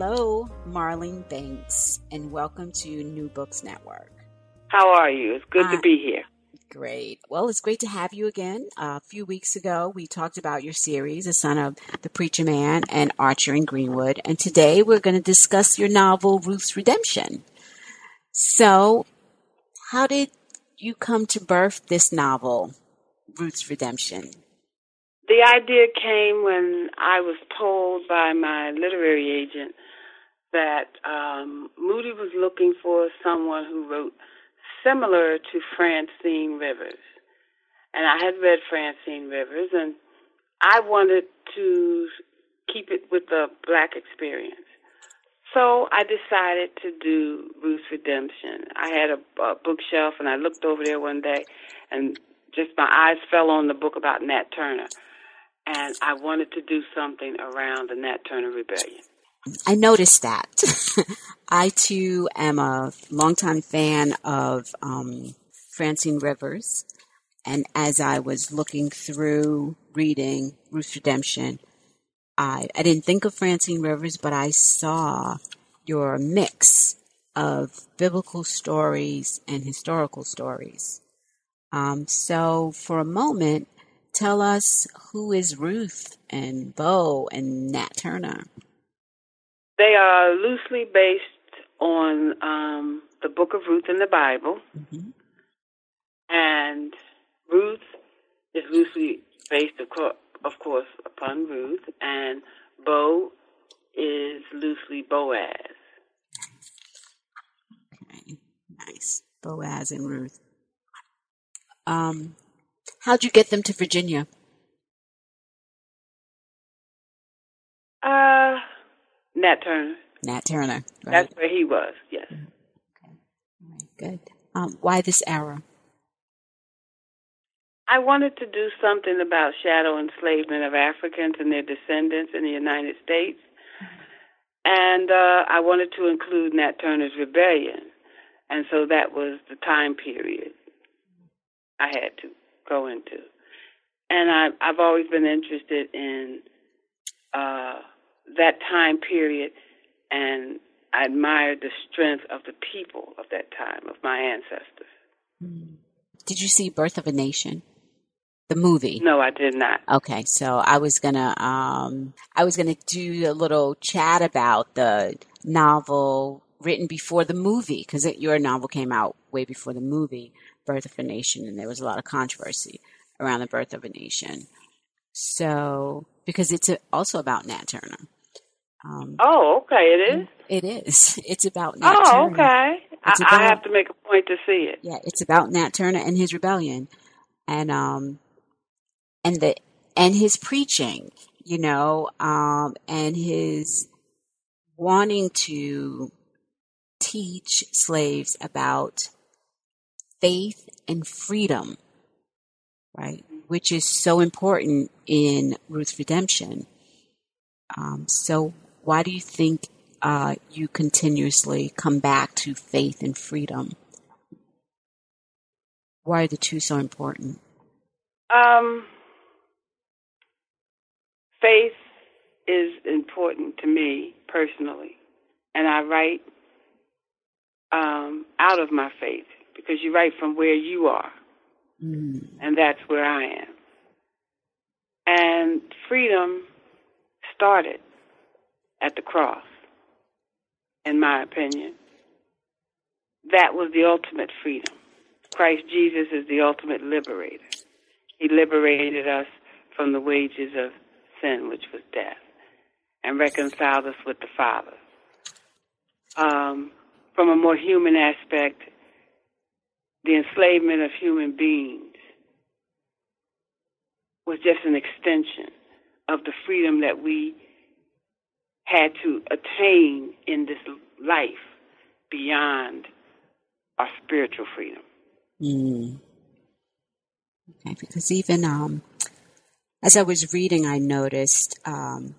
Hello, Marlene Banks, and welcome to New Books Network. How are you? It's good uh, to be here. Great. Well, it's great to have you again. Uh, a few weeks ago, we talked about your series, The Son of the Preacher Man and Archer in Greenwood. And today we're going to discuss your novel, Ruth's Redemption. So, how did you come to birth this novel, Ruth's Redemption? The idea came when I was told by my literary agent that um, Moody was looking for someone who wrote similar to Francine Rivers. And I had read Francine Rivers, and I wanted to keep it with the black experience. So I decided to do Ruth's Redemption. I had a, a bookshelf, and I looked over there one day, and just my eyes fell on the book about Nat Turner and I wanted to do something around the Nat Turner Rebellion. I noticed that. I too am a longtime fan of um, Francine Rivers, and as I was looking through reading Ruth's Redemption, I I didn't think of Francine Rivers, but I saw your mix of biblical stories and historical stories. Um, so for a moment, tell us who is Ruth and Bo and Nat Turner? They are loosely based on um, the book of Ruth in the Bible. Mm-hmm. And Ruth is loosely based, of, co- of course, upon Ruth. And Bo is loosely Boaz. Okay, nice. Boaz and Ruth. Um, How'd you get them to Virginia? Uh, Nat Turner. Nat Turner. Right? That's where he was. Yes. Okay. All right. Good. Um, why this era? I wanted to do something about shadow enslavement of Africans and their descendants in the United States. And uh, I wanted to include Nat Turner's rebellion. And so that was the time period I had to go into. And I, I've always been interested in uh, that time period, and I admired the strength of the people of that time, of my ancestors. Hmm. Did you see Birth of a Nation? The movie? No, I did not. Okay, so I was gonna, um, I was gonna do a little chat about the novel written before the movie because your novel came out way before the movie birth of a nation, and there was a lot of controversy around the birth of a nation. So, because it's also about Nat Turner. Um, oh, okay, it is. It is. It's about Nat oh, Turner. okay. It's I, about, I have to make a point to see it. Yeah, it's about Nat Turner and his rebellion, and um, and the and his preaching, you know, um, and his wanting to teach slaves about faith and freedom, right? Which is so important in Ruth's redemption. Um, so, why do you think uh, you continuously come back to faith and freedom? Why are the two so important? Um, faith is important to me personally, and I write um, out of my faith because you write from where you are, mm. and that's where I am. And freedom started at the cross, in my opinion. That was the ultimate freedom. Christ Jesus is the ultimate liberator. He liberated us from the wages of sin, which was death, and reconciled us with the Father. Um, from a more human aspect, the enslavement of human beings was just an extension of the freedom that we had to attain in this life beyond our spiritual freedom. Mm. Okay, because even um, as I was reading, I noticed um,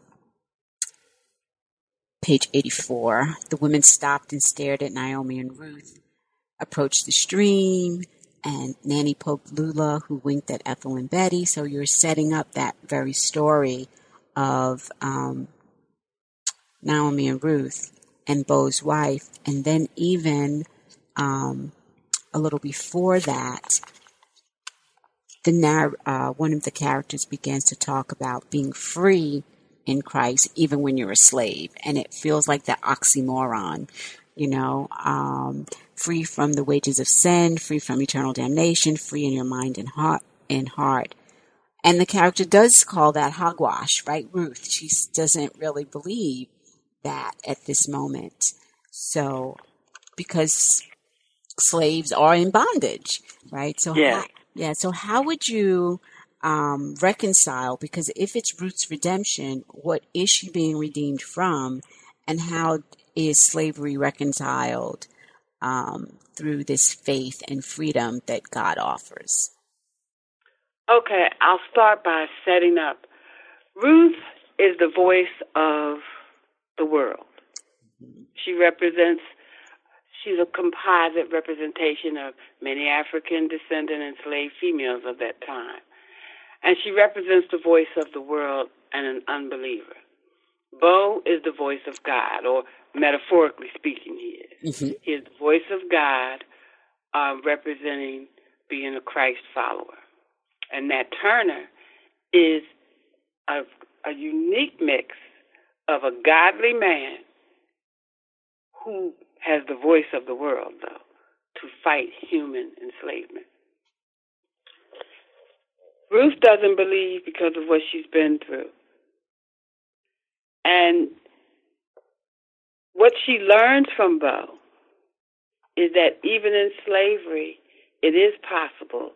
page 84 the women stopped and stared at Naomi and Ruth approached the stream and Nanny poked Lula, who winked at Ethel and Betty. So you're setting up that very story of um, Naomi and Ruth and Bo's wife, and then even um, a little before that, the narr- uh, one of the characters begins to talk about being free in Christ, even when you're a slave, and it feels like that oxymoron, you know, um, free from the wages of sin, free from eternal damnation, free in your mind and heart. And heart. And the character does call that hogwash, right? Ruth, she doesn't really believe that at this moment. So, because slaves are in bondage, right? So, yeah. How, yeah. So, how would you um, reconcile? Because if it's Ruth's redemption, what is she being redeemed from, and how is slavery reconciled um, through this faith and freedom that God offers? Okay, I'll start by setting up. Ruth is the voice of the world. She represents, she's a composite representation of many African descendant enslaved females of that time. And she represents the voice of the world and an unbeliever. Bo is the voice of God, or metaphorically speaking, he is. Mm-hmm. He is the voice of God uh, representing being a Christ follower. And Nat Turner is a, a unique mix of a godly man who has the voice of the world, though, to fight human enslavement. Ruth doesn't believe because of what she's been through. And what she learns from Bo is that even in slavery, it is possible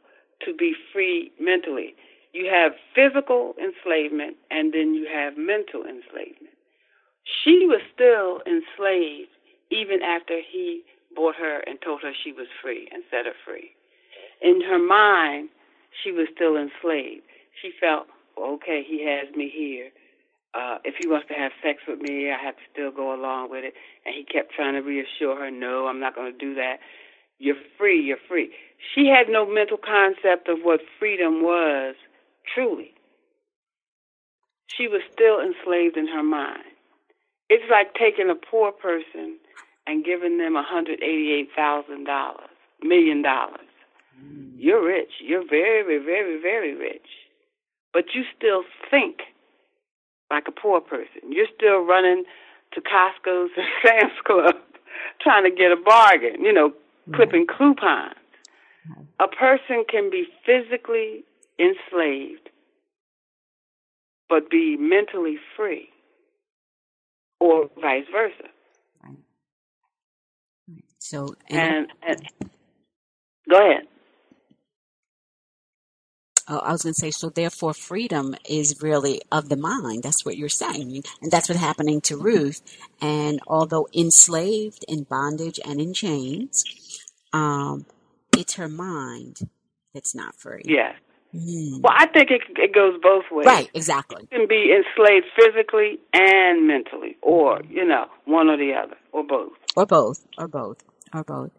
to be free mentally. You have physical enslavement and then you have mental enslavement. She was still enslaved even after he bought her and told her she was free and set her free. In her mind, she was still enslaved. She felt, okay, he has me here. Uh, if he wants to have sex with me, I have to still go along with it. And he kept trying to reassure her, no, I'm not going to do that. You're free, you're free. She had no mental concept of what freedom was truly. She was still enslaved in her mind. It's like taking a poor person and giving them $188,000, million million dollars. Mm. You're rich. You're very, very, very rich. But you still think like a poor person. You're still running to Costco's and Sam's Club trying to get a bargain, you know, mm. clipping coupons. A person can be physically enslaved but be mentally free or vice versa. Right. right. So, and, and, go ahead. Oh, I was going to say, so therefore, freedom is really of the mind. That's what you're saying. And that's what's happening to Ruth. And although enslaved in bondage and in chains, um, it's her mind that's not free. Yes. Mm. Well, I think it, it goes both ways. Right, exactly. You can be enslaved physically and mentally, or, you know, one or the other, or both. Or both, or both, or both.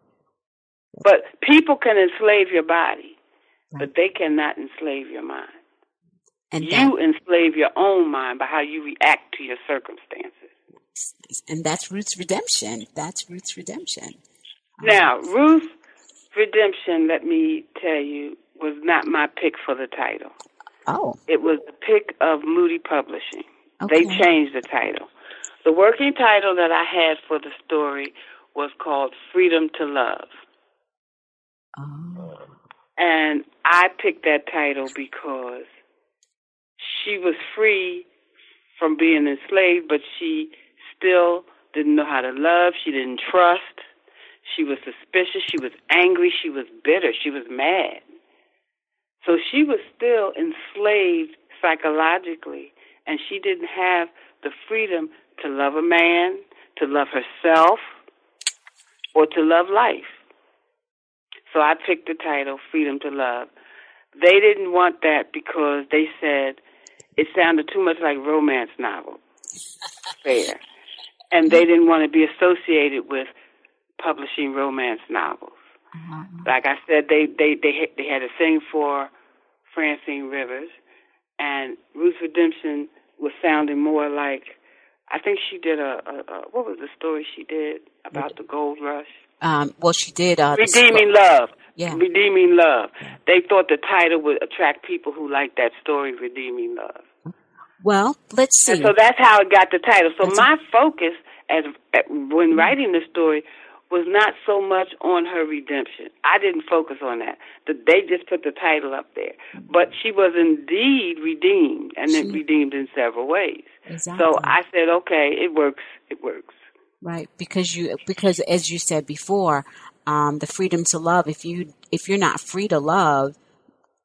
But people can enslave your body, right. but they cannot enslave your mind. And you that, enslave your own mind by how you react to your circumstances. And that's Ruth's redemption. That's Ruth's redemption. Now, Ruth's redemption, let me tell you, was not my pick for the title. Oh. It was the pick of Moody Publishing. Okay. They changed the title. The working title that I had for the story was called Freedom to Love. Oh. And I picked that title because she was free from being enslaved, but she still didn't know how to love. She didn't trust. She was suspicious. She was angry. She was bitter. She was mad. So she was still enslaved psychologically, and she didn't have the freedom to love a man, to love herself, or to love life. So I picked the title Freedom to Love. They didn't want that because they said it sounded too much like romance novel. Fair. And they didn't want to be associated with publishing romance novels. Mm-hmm. Like I said, they they they they had a thing for Francine Rivers, and Ruth's Redemption was sounding more like I think she did a, a, a what was the story she did about the gold rush? Um, well, she did. Uh, Redeeming Love. Yeah. Redeeming Love. They thought the title would attract people who like that story, Redeeming Love. Well, let's see. And so that's how it got the title. So my focus as when writing the story was not so much on her redemption. I didn't focus on that. The, they just put the title up there. But she was indeed redeemed, and then She- redeemed in several ways. Exactly. So I said, okay, it works. It works. Right, because you because as you said before, um, the freedom to love. If you if you're not free to love,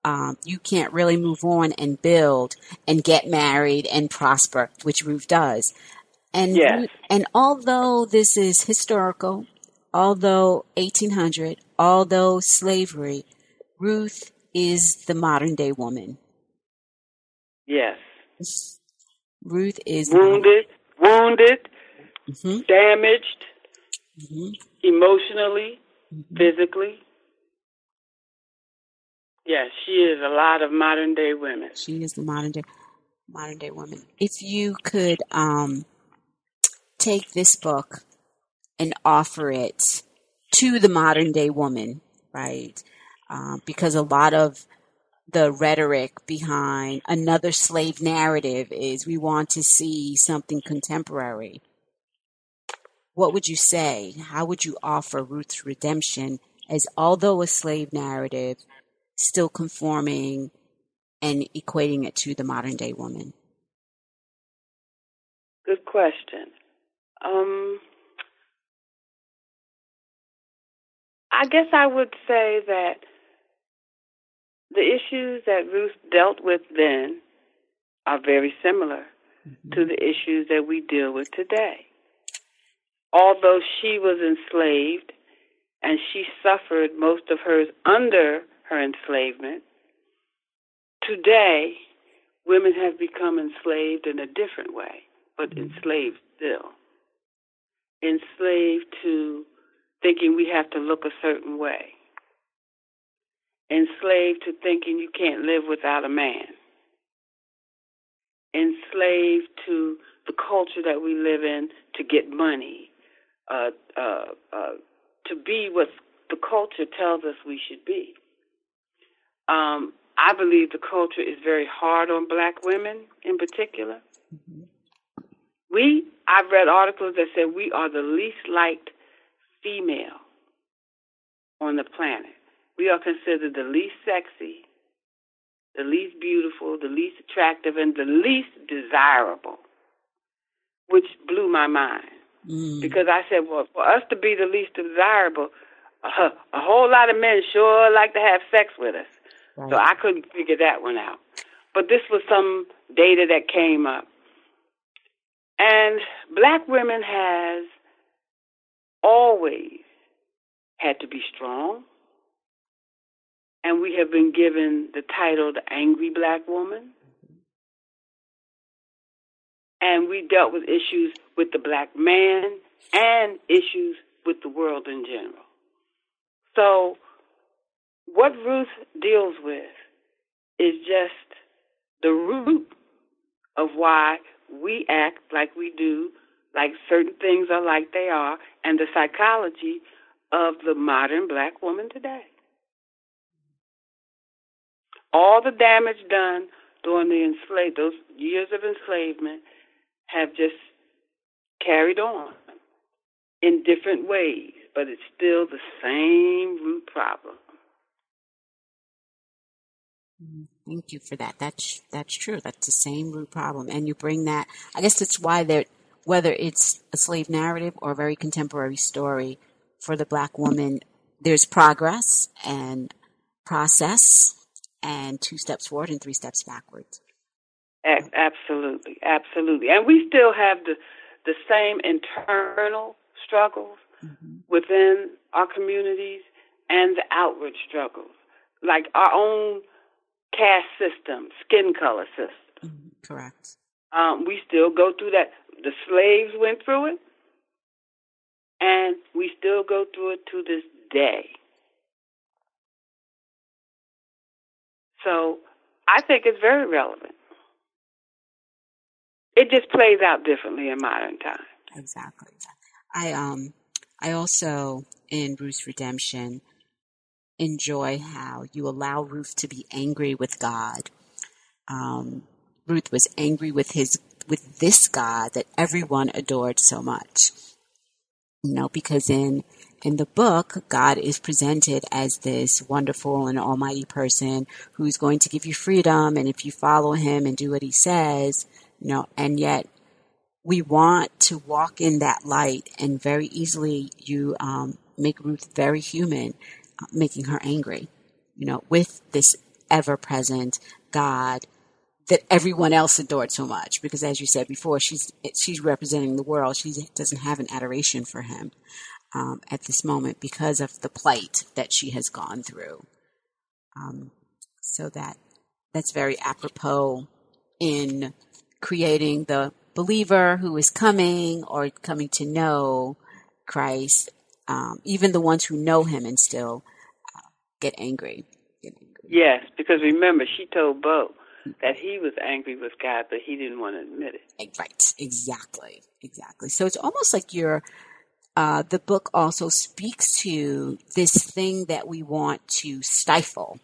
um, you can't really move on and build and get married and prosper, which Ruth does. And Yes. And although this is historical, although 1800, although slavery, Ruth is the modern day woman. Yes. Ruth is Wounded, wounded, Mhm, damaged, mhm, emotionally, mhm. physically. Yes, she is a lot of modern day women. She is the modern day modern day woman. If you could um, take this book and offer it to the modern day woman, right? Um, because a lot of the rhetoric behind another slave narrative is we want to see something contemporary. What would you say? How would you offer Ruth's redemption as although a slave narrative, still conforming and equating it to the modern day woman? Good question. Um, I guess I would say that the issues that Ruth dealt with then are very similar mm-hmm. to the issues that we deal with today. Although she was enslaved and she suffered most of hers under her enslavement, today women have become enslaved in a different way, but mm-hmm. enslaved still. Enslaved to thinking we have to look a certain way. Enslaved to thinking you can't live without a man. Enslaved to the culture that we live in to get money, uh, uh, uh, to be what the culture tells us we should be. Um, I believe the culture is very hard on black women in particular. We, I've read articles that say we are the least liked female on the planet. We are considered the least sexy, the least beautiful, the least attractive, and the least desirable, which blew my mind. Mm. Because I said, well, for us to be the least desirable, uh, a whole lot of men sure like to have sex with us. So I couldn't figure that one out. But this was some data that came up. And black women has always had to be strong. And we have been given the title the angry black woman. And we dealt with issues with the black man and issues with the world in general. So what Ruth deals with is just the root of why we act like we do, like certain things are like they are, and the psychology of the modern black woman today. All the damage done during the enslaved those years of enslavement have just carried on in different ways, but it's still the same root problem. Mm, Thank you for that. That's that's true. That's the same root problem, and you bring that. I guess that's why there, whether it's a slave narrative or a very contemporary story for the black woman, there's progress and process, and two steps forward and three steps backwards. Absolutely, absolutely, and we still have the the same internal struggles within our communities and the outward struggles, like our own caste system, skin color system. Mhm, Correct. Um, we still go through that. The slaves went through it, and we still go through it to this day. So I think it's very relevant. it just plays out differently in modern times. Exactly. I um I also in Ruth's Redemption enjoy how you allow Ruth to be angry with God. Um, Ruth was angry with his with this God that everyone adored so much. You know, because in in the book, God is presented as this wonderful and almighty person who's going to give you freedom, and if you follow him and do what he says, you know, and yet we want to walk in that light, and very easily you um, make Ruth very human, uh, making her angry, you know, with this ever present God that everyone else adored so much because as you said before she's she's representing the world. She doesn't have an adoration for him um, at this moment because of the plight that she has gone through. Um, so that that's very apropos in creating the believer who is coming or coming to know Christ um, even the ones who know him and still uh, get angry. get angry. Yes because remember she told Bo that he was angry with God, but he didn't want to admit it. Right, exactly, exactly. So it's almost like you're. Uh, the book also speaks to this thing that we want to stifle,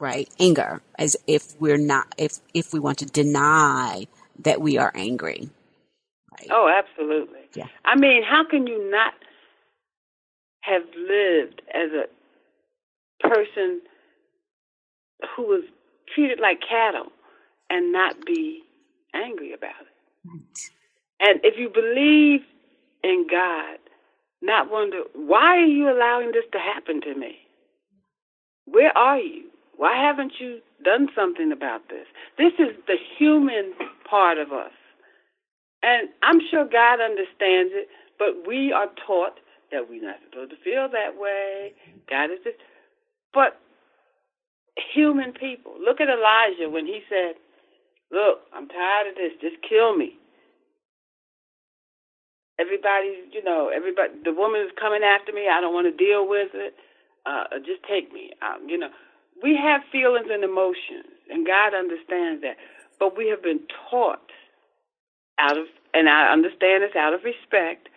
right? Anger, as if we're not, if if we want to deny that we are angry. Right? Oh, absolutely. Yeah. I mean, how can you not have lived as a person who was treated like cattle? And not be angry about it. Right. And if you believe in God, not wonder, why are you allowing this to happen to me? Where are you? Why haven't you done something about this? This is the human part of us. And I'm sure God understands it, but we are taught that we're not supposed to feel that way. God is just. But human people, look at Elijah when he said, Look, I'm tired of this. Just kill me. Everybody's, you know, everybody. The woman is coming after me. I don't want to deal with it. Uh, just take me. Um, you know, we have feelings and emotions, and God understands that. But we have been taught out of, and I understand this out of respect,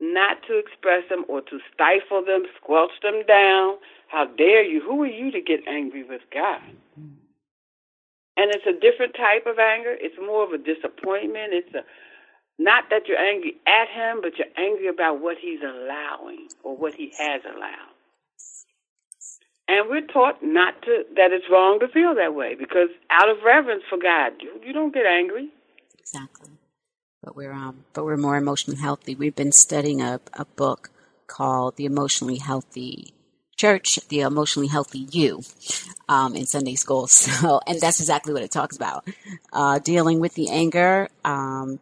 not to express them or to stifle them, squelch them down. How dare you? Who are you to get angry with God? And it's a different type of anger. It's more of a disappointment. It's a not that you're angry at him, but you're angry about what he's allowing or what he has allowed. And we're taught not to that it's wrong to feel that way because out of reverence for God, you, you don't get angry. Exactly. But we're um but we're more emotionally healthy. We've been studying a, a book called The Emotionally Healthy church, the emotionally healthy you, um, in Sunday school. So, and that's exactly what it talks about. Uh, dealing with the anger, um,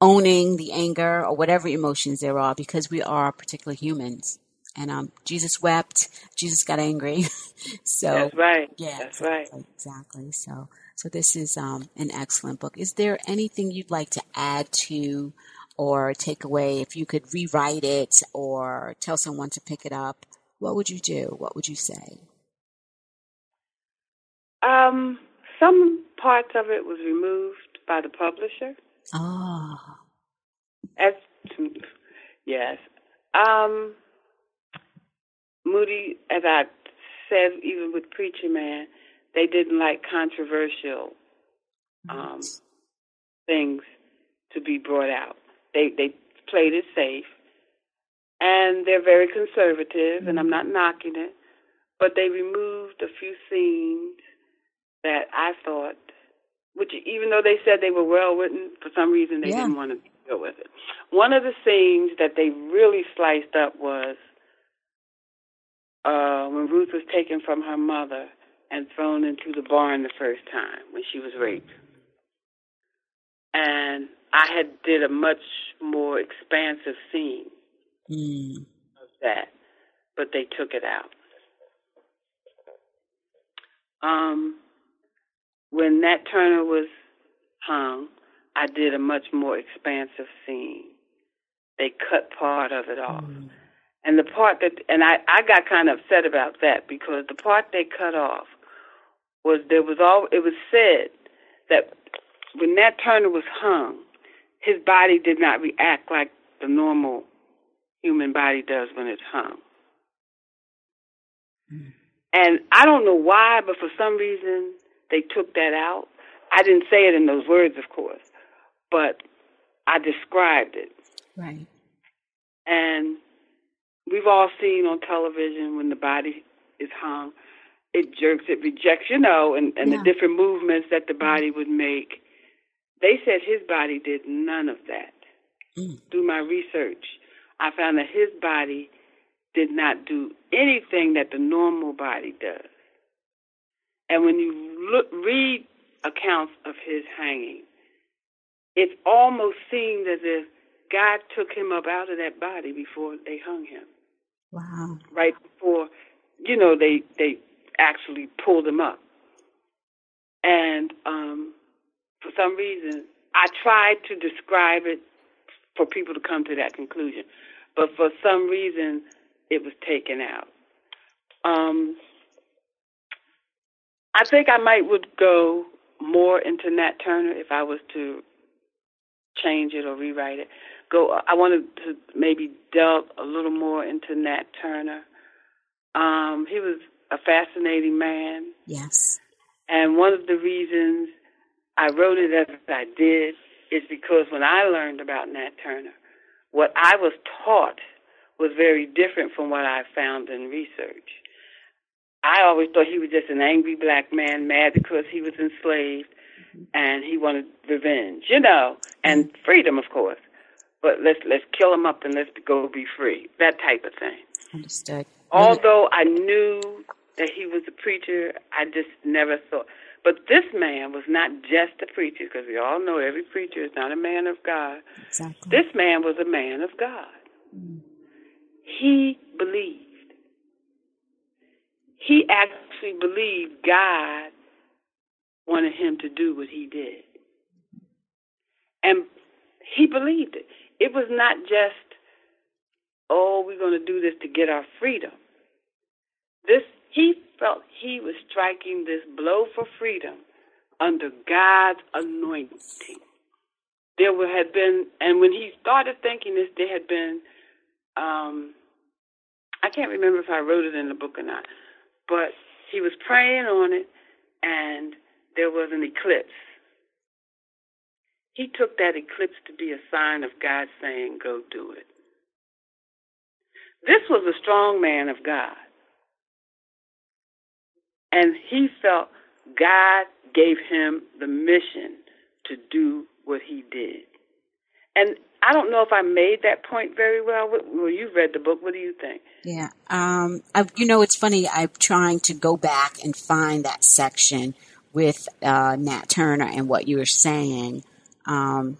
owning the anger or whatever emotions there are because we are particular humans. And, um, Jesus wept. Jesus got angry. so. That's right. Yeah. That's exactly, right. Exactly. So, so this is, um, an excellent book. Is there anything you'd like to add to or take away if you could rewrite it or tell someone to pick it up? What would you do? What would you say? Um, some parts of it was removed by the publisher. Ah. As yes. Um, Moody, as I said, even with Preacher Man, they didn't like controversial um, things to be brought out. They they played it safe and they're very conservative, and I'm not knocking it, but they removed a few scenes that I thought, which even though they said they were well written, for some reason they yeah. didn't want to go with it. One of the scenes that they really sliced up was uh, when Ruth was taken from her mother and thrown into the barn the first time when she was raped. And I had did a much more expansive scene mm. of that, but they took it out. Um, when Nat Turner was hung, I did a much more expansive scene. They cut part of it off. Mm. And the part that, and I, I got kind of upset about that because the part they cut off was there was all, it was said that when Nat Turner was hung, his body did not react like the normal human body does when it's hung. Mm. And I don't know why, but for some reason they took that out. I didn't say it in those words, of course, but I described it. Right. And we've all seen on television when the body is hung, it jerks, it rejects, you know, and, and yeah. the different movements that the body would make. They said his body did none of that. Mm. Through my research, I found that his body did not do anything that the normal body does. And when you look, read accounts of his hanging, it almost seemed as if God took him up out of that body before they hung him. Wow. Right before, you know, they they actually pulled him up. And um, for some reason, I tried to describe it for people to come to that conclusion, but for some reason, it was taken out. Um, I think I might would go more into Nat Turner if I was to change it or rewrite it. Go. I wanted to maybe delve a little more into Nat Turner. Um, he was a fascinating man. Yes. And one of the reasons I wrote it as I did is because when I learned about Nat Turner, what I was taught was very different from what I found in research. I always thought he was just an angry black man, mad because he was enslaved and he wanted revenge, you know, and freedom, of course. But let's let's kill him up and let's go be free. That type of thing. Understood. Although I knew that he was a preacher, I just never thought. But this man was not just a preacher, because we all know every preacher is not a man of God. Exactly. This man was a man of God. Mm. He believed. He actually believed God wanted him to do what he did. And he believed it. It was not just, oh, we're going to do this to get our freedom. This he felt he was striking this blow for freedom under God's anointing. There had been, and when he started thinking this, there had been, um, I can't remember if I wrote it in the book or not, but he was praying on it, and there was an eclipse. He took that eclipse to be a sign of God saying, Go do it. This was a strong man of God. And he felt God gave him the mission to do what he did. And I don't know if I made that point very well. Well, you read the book. What do you think? Yeah. Um, I, you know, it's funny. I'm trying to go back and find that section with uh, Nat Turner and what you were saying. Um,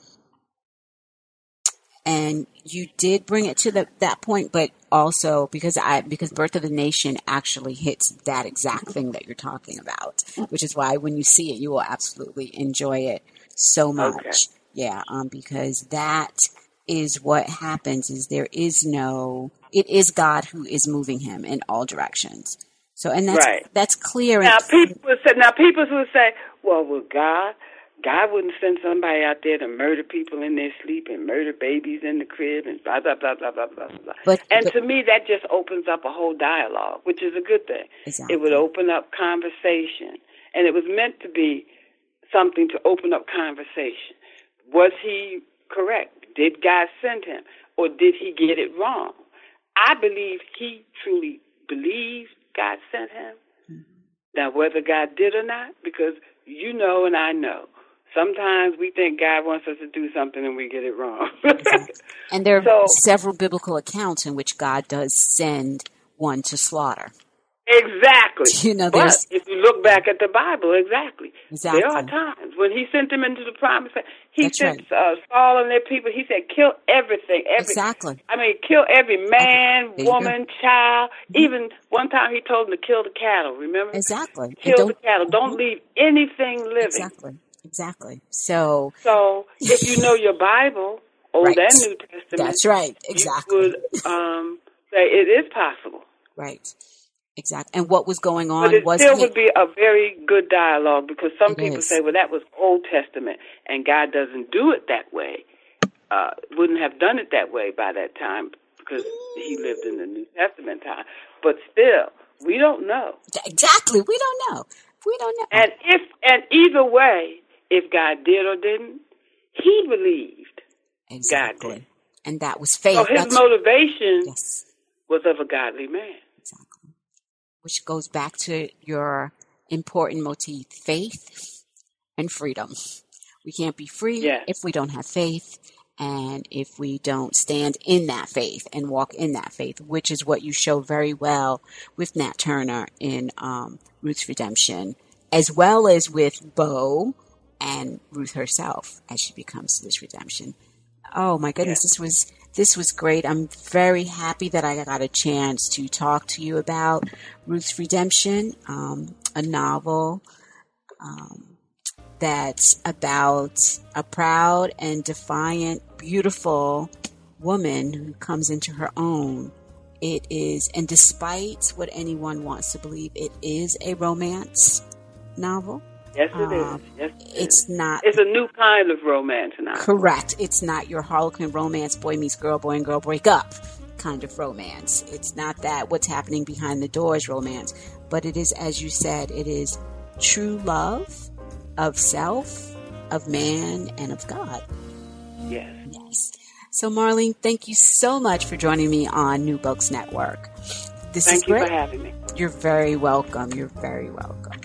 and you did bring it to the, that point, but also because I because Birth of the Nation actually hits that exact thing that you're talking about, which is why when you see it, you will absolutely enjoy it so much. Okay. Yeah, um, because that is what happens. Is there is no it is God who is moving him in all directions. So and that's right. that's clear. Now people say now people would say, well, will God God wouldn't send somebody out there to murder people in their sleep and murder babies in the crib and blah blah blah blah blah blah blah. But, and but, to me, that just opens up a whole dialogue, which is a good thing. Exactly. It would open up conversation, and it was meant to be something to open up conversation. Was he correct? Did God send him, or did he get it wrong? I believe he truly believed God sent him. Mm-hmm. Now, whether God did or not, because you know and I know sometimes we think God wants us to do something and we get it wrong. and there are so, several biblical accounts in which God does send one to slaughter. Exactly. You know, but if you look back at the Bible, exactly. Exactly. There are times when He sent them into the promised land. He That's sent right. uh, Saul and their people. He said, "Kill everything." Every, exactly. I mean, kill every man, woman, child. Mm-hmm. Even one time He told them to kill the cattle. Remember? Exactly. Kill the cattle. Don't mm-hmm. leave anything living. Exactly. Exactly. So, so if you know your Bible, Old right. and New Testament, that's right. Exactly. You would um, say it is possible. Right. Exactly. And what was going on but it was still would be a very good dialogue because some people is. say, "Well, that was Old Testament, and God doesn't do it that way." uh, wouldn't have done it that way by that time because he lived in the New Testament time. But still, we don't know. Exactly, we don't know. We don't know. And if and either way, if God did or didn't, he believed exactly. God did. And that was faith. So his That's, motivation yes, was of a godly man. exactly. Which goes back to your important motif faith and freedom. We can't be free Yes. if we don't have faith and if we don't stand in that faith and walk in that faith, which is what you show very well with Nat Turner in um, Ruth's Redemption, as well as with Bo and Ruth herself as she becomes this redemption. Oh my goodness, this was this was great. I'm very happy that I got a chance to talk to you about Ruth's Redemption, um, a novel um, that's about a proud and defiant, beautiful woman who comes into her own. It is, and despite what anyone wants to believe, it is a romance novel. Yes, it is. Um, Yes, it is. It's not It's a new kind of romance now. Correct. It's not your Harlequin romance, boy meets girl, boy and girl break up kind of romance. It's not that what's happening behind the doors romance, but it is, as you said, it is true love of self, of man, and of God. Yes. Yes. So, Marlene, thank you so much for joining me on New Books Network. This is Thank you great. for having me. You're very welcome. You're very welcome.